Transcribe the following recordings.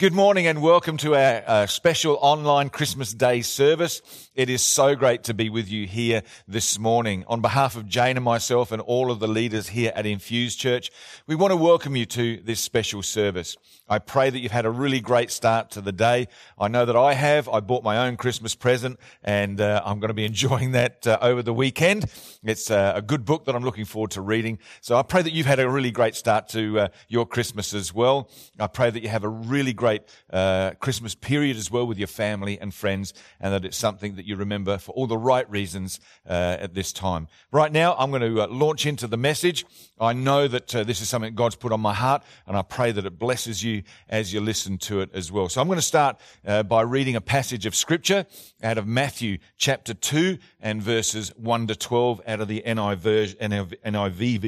Good morning and welcome to our uh, special online Christmas Day service. It is so great to be with you here this morning. On behalf of Jane and myself and all of the leaders here at Infused Church, we want to welcome you to this special service. I pray that you've had a really great start to the day. I know that I have. I bought my own Christmas present and uh, I'm going to be enjoying that uh, over the weekend. It's uh, a good book that I'm looking forward to reading. So I pray that you've had a really great start to uh, your Christmas as well. I pray that you have a really great uh, Christmas period as well with your family and friends and that it's something that you remember for all the right reasons uh, at this time. Right now, I'm going to launch into the message. I know that this is something God's put on my heart and I pray that it blesses you as you listen to it as well. So I'm going to start uh, by reading a passage of scripture out of Matthew chapter 2 and verses 1 to 12 out of the NIV, NIV,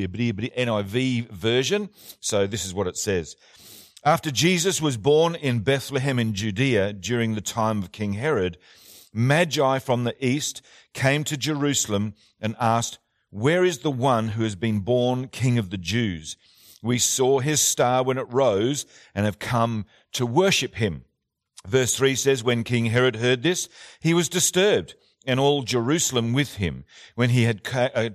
NIV version. So this is what it says. After Jesus was born in Bethlehem in Judea during the time of King Herod, Magi from the east came to Jerusalem and asked, Where is the one who has been born King of the Jews? We saw his star when it rose and have come to worship him. Verse 3 says, When King Herod heard this, he was disturbed, and all Jerusalem with him. When he had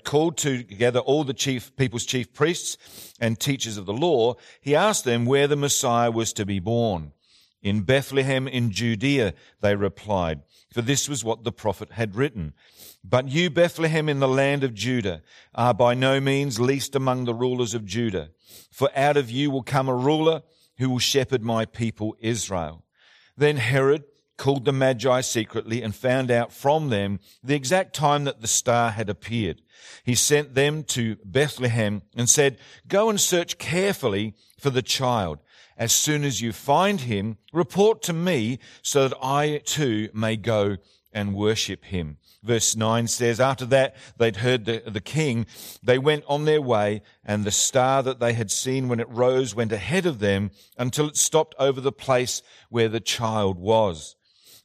called together all the chief, people's chief priests and teachers of the law, he asked them where the Messiah was to be born. In Bethlehem in Judea, they replied, for this was what the prophet had written. But you, Bethlehem, in the land of Judah, are by no means least among the rulers of Judah. For out of you will come a ruler who will shepherd my people Israel. Then Herod called the Magi secretly and found out from them the exact time that the star had appeared. He sent them to Bethlehem and said, Go and search carefully for the child. As soon as you find him, report to me so that I too may go and worship him. Verse 9 says, After that they'd heard the, the king, they went on their way, and the star that they had seen when it rose went ahead of them until it stopped over the place where the child was.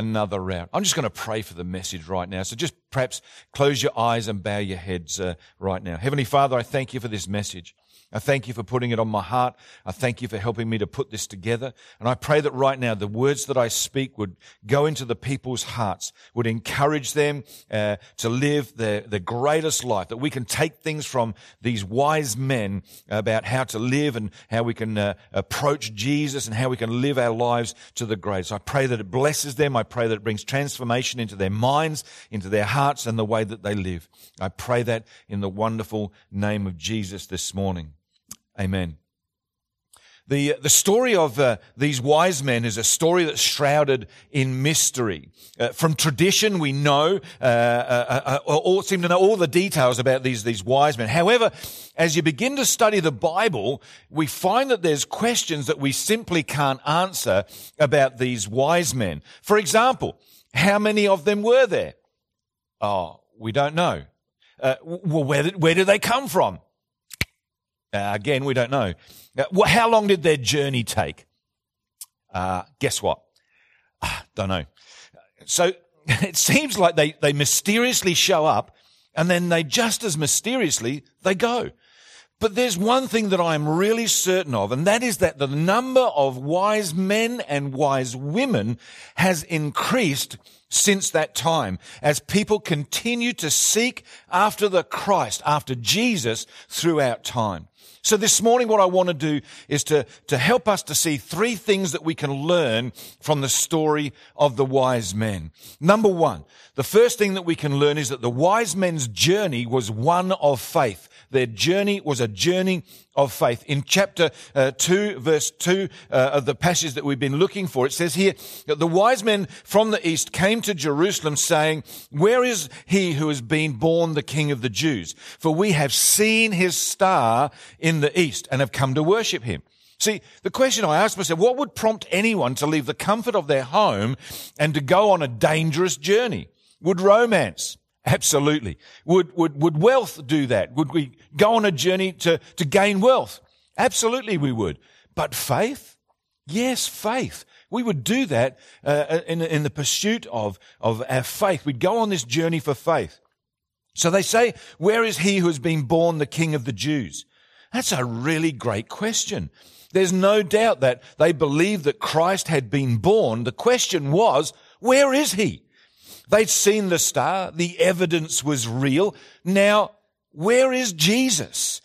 another route. I'm just going to pray for the message right now. So just perhaps close your eyes and bow your heads uh, right now. Heavenly Father, I thank you for this message. I thank you for putting it on my heart. I thank you for helping me to put this together. And I pray that right now the words that I speak would go into the people's hearts, would encourage them uh, to live the, the greatest life, that we can take things from these wise men about how to live and how we can uh, approach Jesus and how we can live our lives to the greatest. I pray that it blesses them. I pray that it brings transformation into their minds, into their hearts and the way that they live. I pray that in the wonderful name of Jesus this morning. Amen. The, the story of uh, these wise men is a story that's shrouded in mystery. Uh, from tradition, we know, uh, uh, uh, uh, all, seem to know all the details about these, these wise men. However, as you begin to study the Bible, we find that there's questions that we simply can't answer about these wise men. For example, how many of them were there? Oh, we don't know. well, where, where did they come from? Uh, again, we don't know. Uh, how long did their journey take? Uh, guess what? Uh, don't know. So it seems like they, they mysteriously show up and then they just as mysteriously, they go. But there's one thing that I'm really certain of, and that is that the number of wise men and wise women has increased since that time as people continue to seek after the Christ, after Jesus throughout time. So this morning, what I want to do is to, to help us to see three things that we can learn from the story of the wise men. Number one, the first thing that we can learn is that the wise men's journey was one of faith. Their journey was a journey of faith. In chapter uh, 2, verse 2 uh, of the passage that we've been looking for, it says here the wise men from the east came to Jerusalem saying, Where is he who has been born the king of the Jews? For we have seen his star in the east and have come to worship him. See, the question I asked myself, what would prompt anyone to leave the comfort of their home and to go on a dangerous journey? Would romance, Absolutely. Would, would, would wealth do that? Would we go on a journey to, to gain wealth? Absolutely we would. But faith? Yes, faith. We would do that uh, in, in the pursuit of, of our faith. We'd go on this journey for faith. So they say, where is he who has been born the king of the Jews? That's a really great question. There's no doubt that they believed that Christ had been born. The question was, where is he? They'd seen the star. The evidence was real. Now, where is Jesus?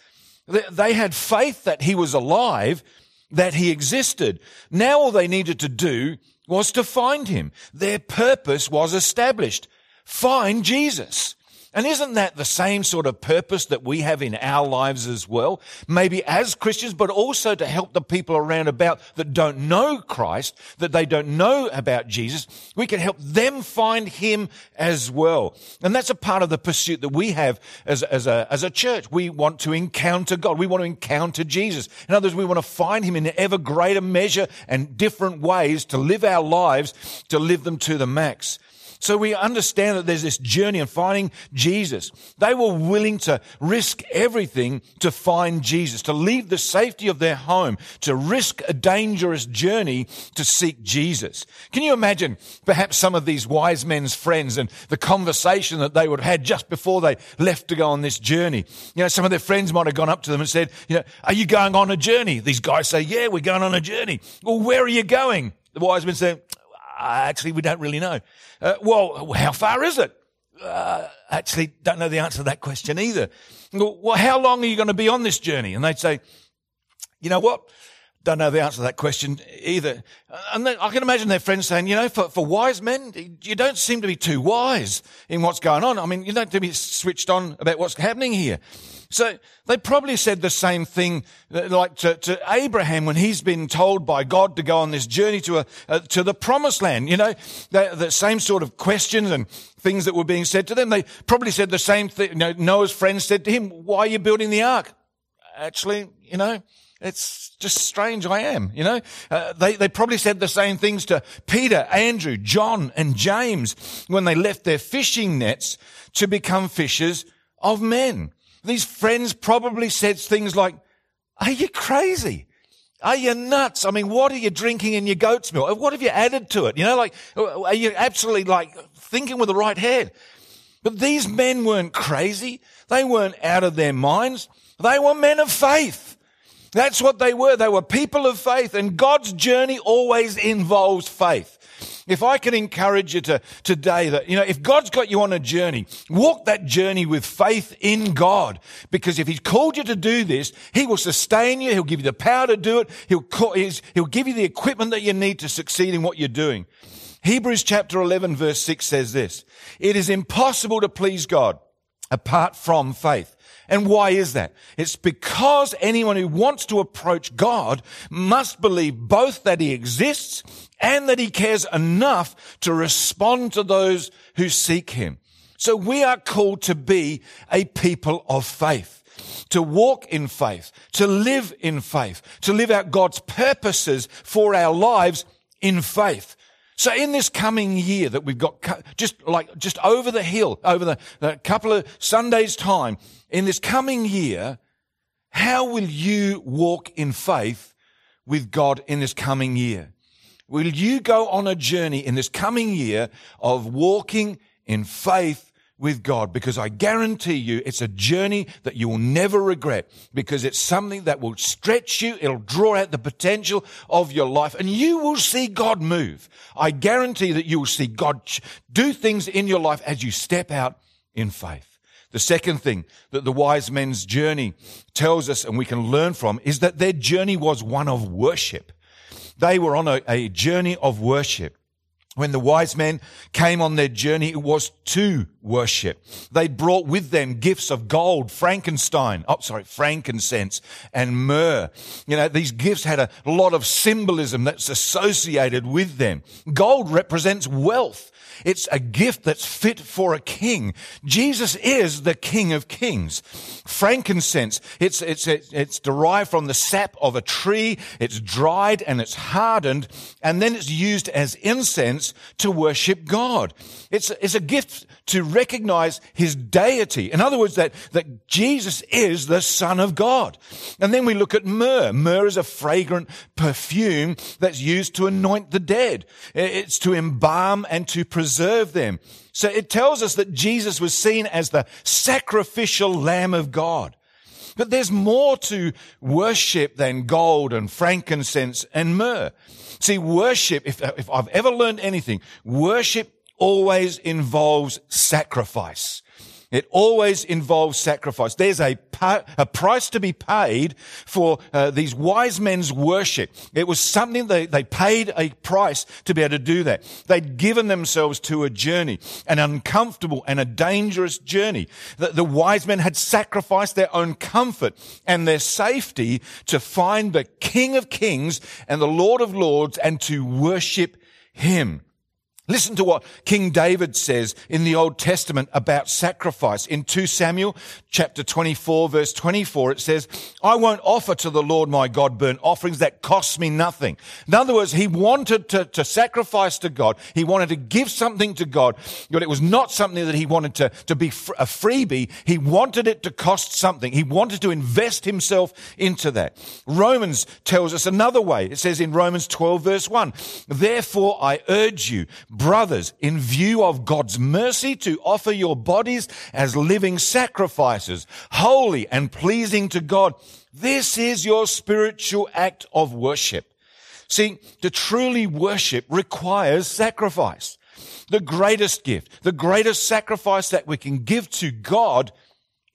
They had faith that he was alive, that he existed. Now all they needed to do was to find him. Their purpose was established. Find Jesus. And isn't that the same sort of purpose that we have in our lives as well? Maybe as Christians, but also to help the people around about that don't know Christ, that they don't know about Jesus. We can help them find Him as well. And that's a part of the pursuit that we have as, as a, as a church. We want to encounter God. We want to encounter Jesus. In other words, we want to find Him in ever greater measure and different ways to live our lives, to live them to the max. So we understand that there's this journey of finding Jesus. They were willing to risk everything to find Jesus, to leave the safety of their home, to risk a dangerous journey to seek Jesus. Can you imagine perhaps some of these wise men's friends and the conversation that they would have had just before they left to go on this journey? You know, some of their friends might have gone up to them and said, you know, are you going on a journey? These guys say, yeah, we're going on a journey. Well, where are you going? The wise men say, actually, we don't really know. Uh, well, how far is it? Uh, actually, don't know the answer to that question either. Well, how long are you going to be on this journey? And they'd say, you know what? Don't know the answer to that question either. And I can imagine their friends saying, you know, for, for wise men, you don't seem to be too wise in what's going on. I mean, you don't seem to be switched on about what's happening here. So they probably said the same thing uh, like to, to Abraham when he's been told by God to go on this journey to a, uh, to the promised land. You know, the, the same sort of questions and things that were being said to them. They probably said the same thing. You know, Noah's friends said to him, why are you building the ark? Actually, you know, it's just strange I am, you know. Uh, they, they probably said the same things to Peter, Andrew, John, and James when they left their fishing nets to become fishers of men. These friends probably said things like, are you crazy? Are you nuts? I mean, what are you drinking in your goat's milk? What have you added to it? You know, like, are you absolutely like thinking with the right head? But these men weren't crazy. They weren't out of their minds. They were men of faith. That's what they were. They were people of faith and God's journey always involves faith. If I can encourage you to today that, you know, if God's got you on a journey, walk that journey with faith in God. Because if He's called you to do this, He will sustain you. He'll give you the power to do it. He'll, call, he'll give you the equipment that you need to succeed in what you're doing. Hebrews chapter 11 verse 6 says this, it is impossible to please God apart from faith. And why is that? It's because anyone who wants to approach God must believe both that he exists and that he cares enough to respond to those who seek him. So we are called to be a people of faith, to walk in faith, to live in faith, to live out God's purposes for our lives in faith. So in this coming year that we've got just like just over the hill, over the, the couple of Sundays time, in this coming year, how will you walk in faith with God in this coming year? Will you go on a journey in this coming year of walking in faith with God because I guarantee you it's a journey that you will never regret because it's something that will stretch you. It'll draw out the potential of your life and you will see God move. I guarantee that you will see God do things in your life as you step out in faith. The second thing that the wise men's journey tells us and we can learn from is that their journey was one of worship. They were on a, a journey of worship. When the wise men came on their journey, it was to worship. They brought with them gifts of gold, Frankenstein, oh, sorry, frankincense and myrrh. You know, these gifts had a lot of symbolism that's associated with them. Gold represents wealth. It's a gift that's fit for a king. Jesus is the King of Kings. Frankincense, it's, it's, it's derived from the sap of a tree. It's dried and it's hardened and then it's used as incense to worship God. It's, it's a gift to recognize his deity. In other words, that, that Jesus is the Son of God. And then we look at myrrh. Myrrh is a fragrant perfume that's used to anoint the dead. It's to embalm and to preserve them. So it tells us that Jesus was seen as the sacrificial Lamb of God. But there's more to worship than gold and frankincense and myrrh. See, worship, if, if I've ever learned anything, worship always involves sacrifice. It always involves sacrifice. There's a, a price to be paid for uh, these wise men's worship. It was something they, they paid a price to be able to do that. They'd given themselves to a journey, an uncomfortable and a dangerous journey. The, the wise men had sacrificed their own comfort and their safety to find the King of Kings and the Lord of Lords and to worship Him. Listen to what King David says in the Old Testament about sacrifice. In 2 Samuel chapter 24 verse 24, it says, I won't offer to the Lord my God burnt offerings that cost me nothing. In other words, he wanted to, to sacrifice to God. He wanted to give something to God, but it was not something that he wanted to, to be a freebie. He wanted it to cost something. He wanted to invest himself into that. Romans tells us another way. It says in Romans 12 verse 1, Therefore I urge you, brothers, in view of God's mercy, to offer your bodies as living sacrifices, holy and pleasing to God. This is your spiritual act of worship. See, to truly worship requires sacrifice. The greatest gift, the greatest sacrifice that we can give to God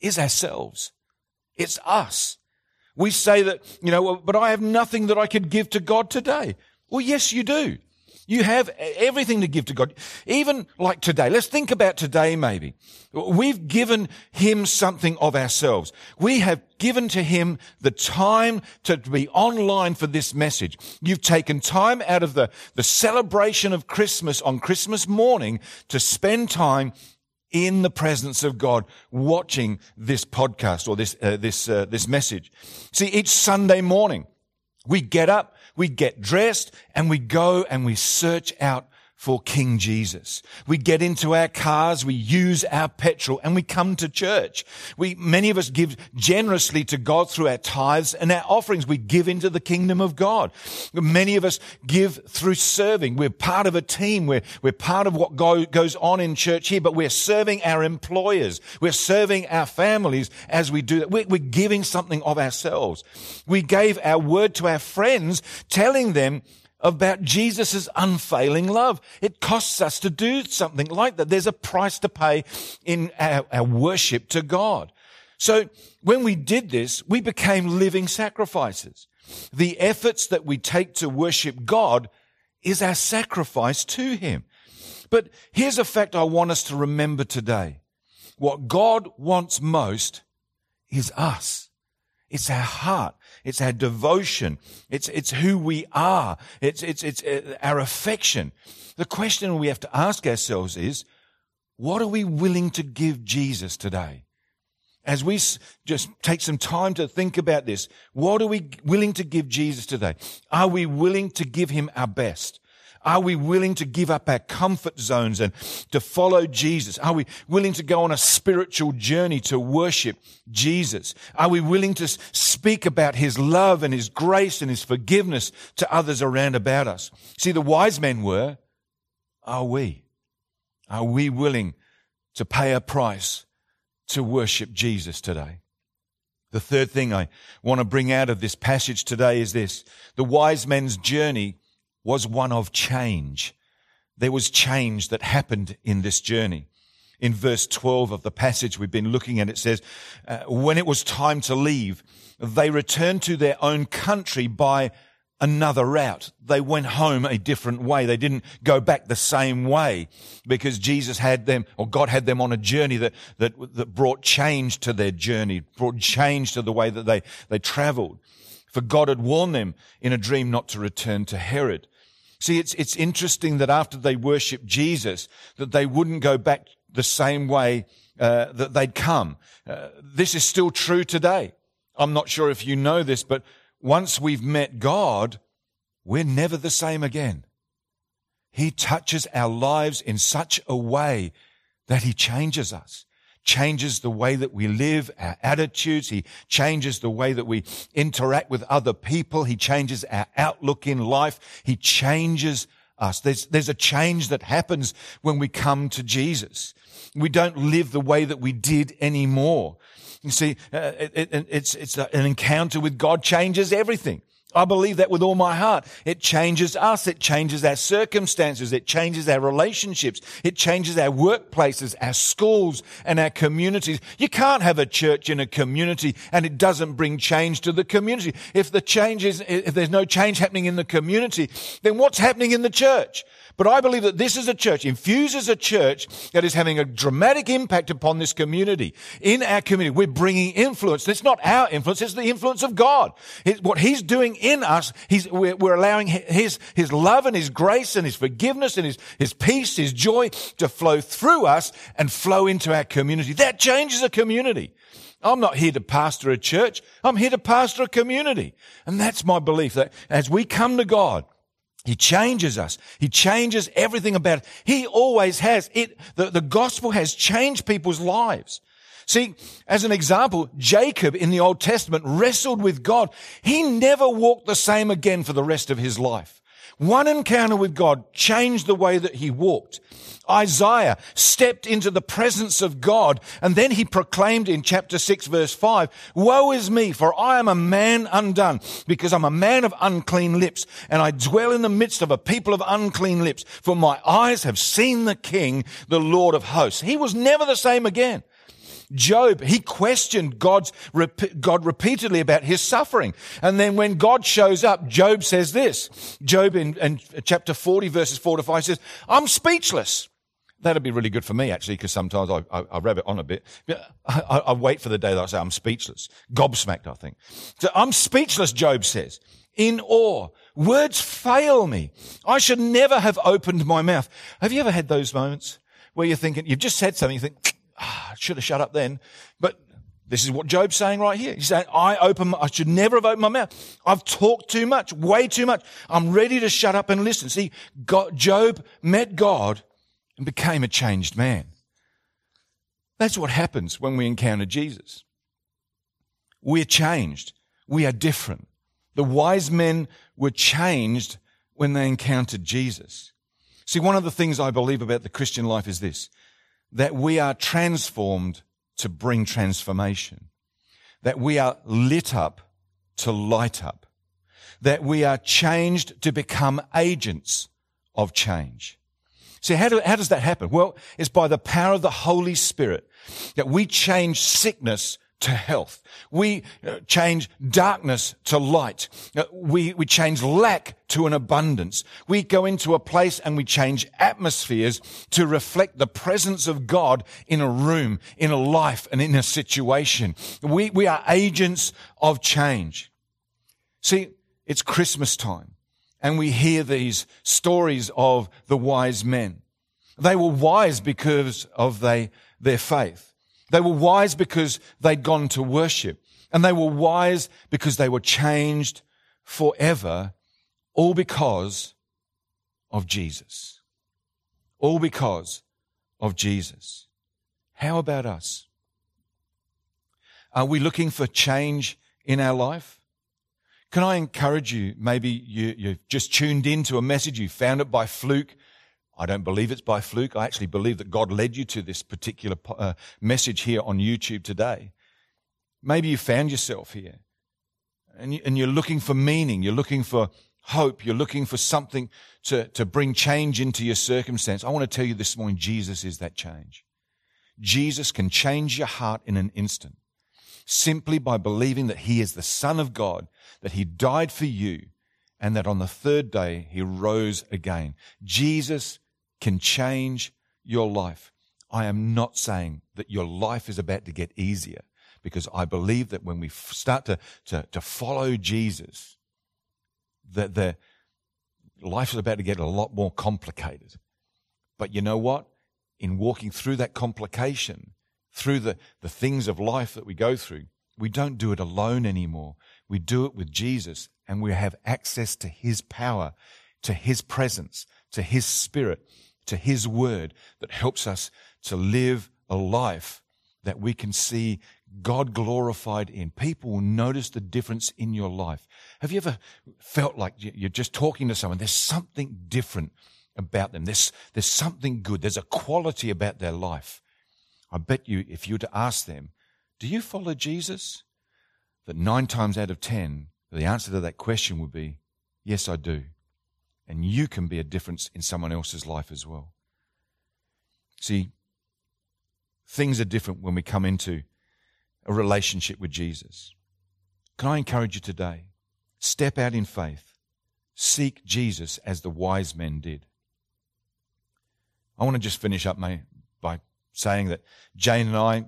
is ourselves. It's us. We say that, you know, but I have nothing that I could give to God today. Well, yes, you do. You have everything to give to God. Even like today. Let's think about today maybe. We've given Him something of ourselves. We have given to Him the time to be online for this message. You've taken time out of the, the celebration of Christmas on Christmas morning to spend time in the presence of God, watching this podcast or this uh, this uh, this message. See, each Sunday morning, we get up, we get dressed and we go and we search out for King Jesus. We get into our cars, we use our petrol and we come to church. We, many of us give generously to God through our tithes and our offerings. We give into the kingdom of God. Many of us give through serving. We're part of a team. We're, we're part of what go, goes on in church here, but we're serving our employers. We're serving our families as we do that. We're, we're giving something of ourselves. We gave our word to our friends, telling them about Jesus' unfailing love. It costs us to do something like that. There's a price to pay in our, our, worship to God. So when we did this, we became living sacrifices. The efforts that we take to worship God is our sacrifice to Him. But here's a fact I want us to remember today. What God wants most is us. It's our heart. It's our devotion. It's, it's who we are. It's, it's, it's uh, our affection. The question we have to ask ourselves is, what are we willing to give Jesus today? As we just take some time to think about this, what are we willing to give Jesus today? Are we willing to give him our best? Are we willing to give up our comfort zones and to follow Jesus? Are we willing to go on a spiritual journey to worship Jesus? Are we willing to speak about his love and his grace and his forgiveness to others around about us? See, the wise men were. Are we? Are we willing to pay a price to worship Jesus today? The third thing I want to bring out of this passage today is this. The wise men's journey was one of change. There was change that happened in this journey. In verse 12 of the passage we've been looking at, it says, uh, when it was time to leave, they returned to their own country by another route. They went home a different way. They didn't go back the same way because Jesus had them, or God had them on a journey that, that, that brought change to their journey, brought change to the way that they, they traveled. For God had warned them in a dream not to return to Herod. See, it's, it's interesting that after they worshiped Jesus, that they wouldn't go back the same way uh, that they'd come. Uh, this is still true today. I'm not sure if you know this, but once we've met God, we're never the same again. He touches our lives in such a way that he changes us changes the way that we live, our attitudes. He changes the way that we interact with other people. He changes our outlook in life. He changes us. There's, there's a change that happens when we come to Jesus. We don't live the way that we did anymore. You see, uh, it, it, it's, it's an encounter with God changes everything. I believe that with all my heart. It changes us. It changes our circumstances. It changes our relationships. It changes our workplaces, our schools, and our communities. You can't have a church in a community and it doesn't bring change to the community. If the change is, if there's no change happening in the community, then what's happening in the church? But I believe that this is a church, Infuse is a church that is having a dramatic impact upon this community. In our community, we're bringing influence. It's not our influence, it's the influence of God. It's what He's doing in us, we're, we're allowing His, His love and His grace and His forgiveness and His, His peace, His joy to flow through us and flow into our community. That changes a community. I'm not here to pastor a church. I'm here to pastor a community. And that's my belief that as we come to God, he changes us. He changes everything about it. He always has. It, the, the gospel has changed people's lives. See, as an example, Jacob in the Old Testament wrestled with God. He never walked the same again for the rest of his life. One encounter with God changed the way that he walked. Isaiah stepped into the presence of God and then he proclaimed in chapter 6 verse 5, Woe is me, for I am a man undone, because I'm a man of unclean lips, and I dwell in the midst of a people of unclean lips, for my eyes have seen the King, the Lord of hosts. He was never the same again. Job, he questioned God's, God repeatedly about his suffering. And then when God shows up, Job says this. Job in, in chapter 40 verses 4 to 5 says, I'm speechless. That'd be really good for me, actually, because sometimes I, I, I rabbit on a bit. I, I, wait for the day that I say I'm speechless. Gobsmacked, I think. So I'm speechless, Job says. In awe. Words fail me. I should never have opened my mouth. Have you ever had those moments where you're thinking, you've just said something, you think, ah, should have shut up then. But this is what Job's saying right here. He's saying, I open, I should never have opened my mouth. I've talked too much, way too much. I'm ready to shut up and listen. See, God, Job met God and became a changed man. That's what happens when we encounter Jesus. We're changed. We are different. The wise men were changed when they encountered Jesus. See, one of the things I believe about the Christian life is this, that we are transformed to bring transformation, that we are lit up to light up, that we are changed to become agents of change. See, how, do, how does that happen? Well, it's by the power of the Holy Spirit that we change sickness to health. We uh, change darkness to light. Uh, we, we change lack to an abundance. We go into a place and we change atmospheres to reflect the presence of God in a room, in a life, and in a situation. We, we are agents of change. See, it's Christmas time and we hear these stories of the wise men. They were wise because of they, their faith. They were wise because they'd gone to worship. And they were wise because they were changed forever, all because of Jesus. All because of Jesus. How about us? Are we looking for change in our life? Can I encourage you? Maybe you, you've just tuned into a message, you found it by fluke. I don't believe it's by fluke. I actually believe that God led you to this particular uh, message here on YouTube today. Maybe you found yourself here and, you, and you're looking for meaning. You're looking for hope. You're looking for something to, to bring change into your circumstance. I want to tell you this morning, Jesus is that change. Jesus can change your heart in an instant simply by believing that he is the son of God that he died for you and that on the third day he rose again. Jesus can change your life. I am not saying that your life is about to get easier because I believe that when we start to, to, to follow Jesus, that the life is about to get a lot more complicated. But you know what? In walking through that complication, through the, the things of life that we go through, we don't do it alone anymore. We do it with Jesus and we have access to his power, to his presence, to his spirit, to his word that helps us to live a life that we can see God glorified in. People will notice the difference in your life. Have you ever felt like you're just talking to someone? There's something different about them. There's, there's something good. There's a quality about their life. I bet you, if you were to ask them, do you follow Jesus? That nine times out of ten, the answer to that question would be, yes, I do. And you can be a difference in someone else's life as well. See, things are different when we come into a relationship with Jesus. Can I encourage you today? Step out in faith. Seek Jesus as the wise men did. I want to just finish up my, by saying that Jane and I,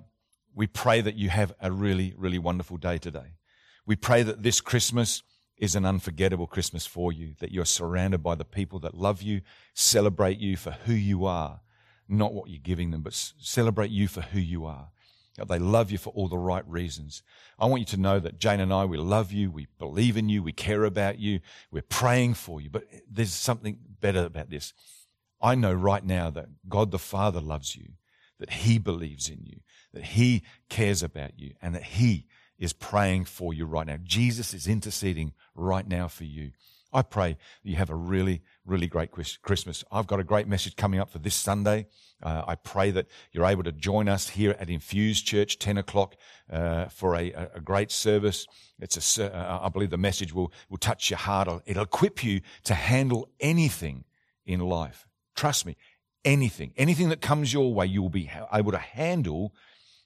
we pray that you have a really, really wonderful day today. We pray that this Christmas is an unforgettable Christmas for you, that you're surrounded by the people that love you, celebrate you for who you are, not what you're giving them, but celebrate you for who you are. They love you for all the right reasons. I want you to know that Jane and I, we love you, we believe in you, we care about you, we're praying for you. But there's something better about this. I know right now that God the Father loves you, that He believes in you, that He cares about you, and that He is praying for you right now. Jesus is interceding right now for you. I pray you have a really, really great Christmas. I've got a great message coming up for this Sunday. Uh, I pray that you're able to join us here at Infused Church, 10 o'clock, uh, for a, a, great service. It's a, uh, I believe the message will, will touch your heart. It'll equip you to handle anything in life. Trust me, anything, anything that comes your way, you will be able to handle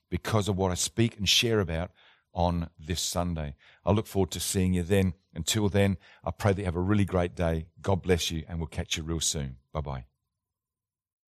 because of what I speak and share about on this Sunday. I look forward to seeing you then. Until then, I pray that you have a really great day. God bless you, and we'll catch you real soon. Bye bye.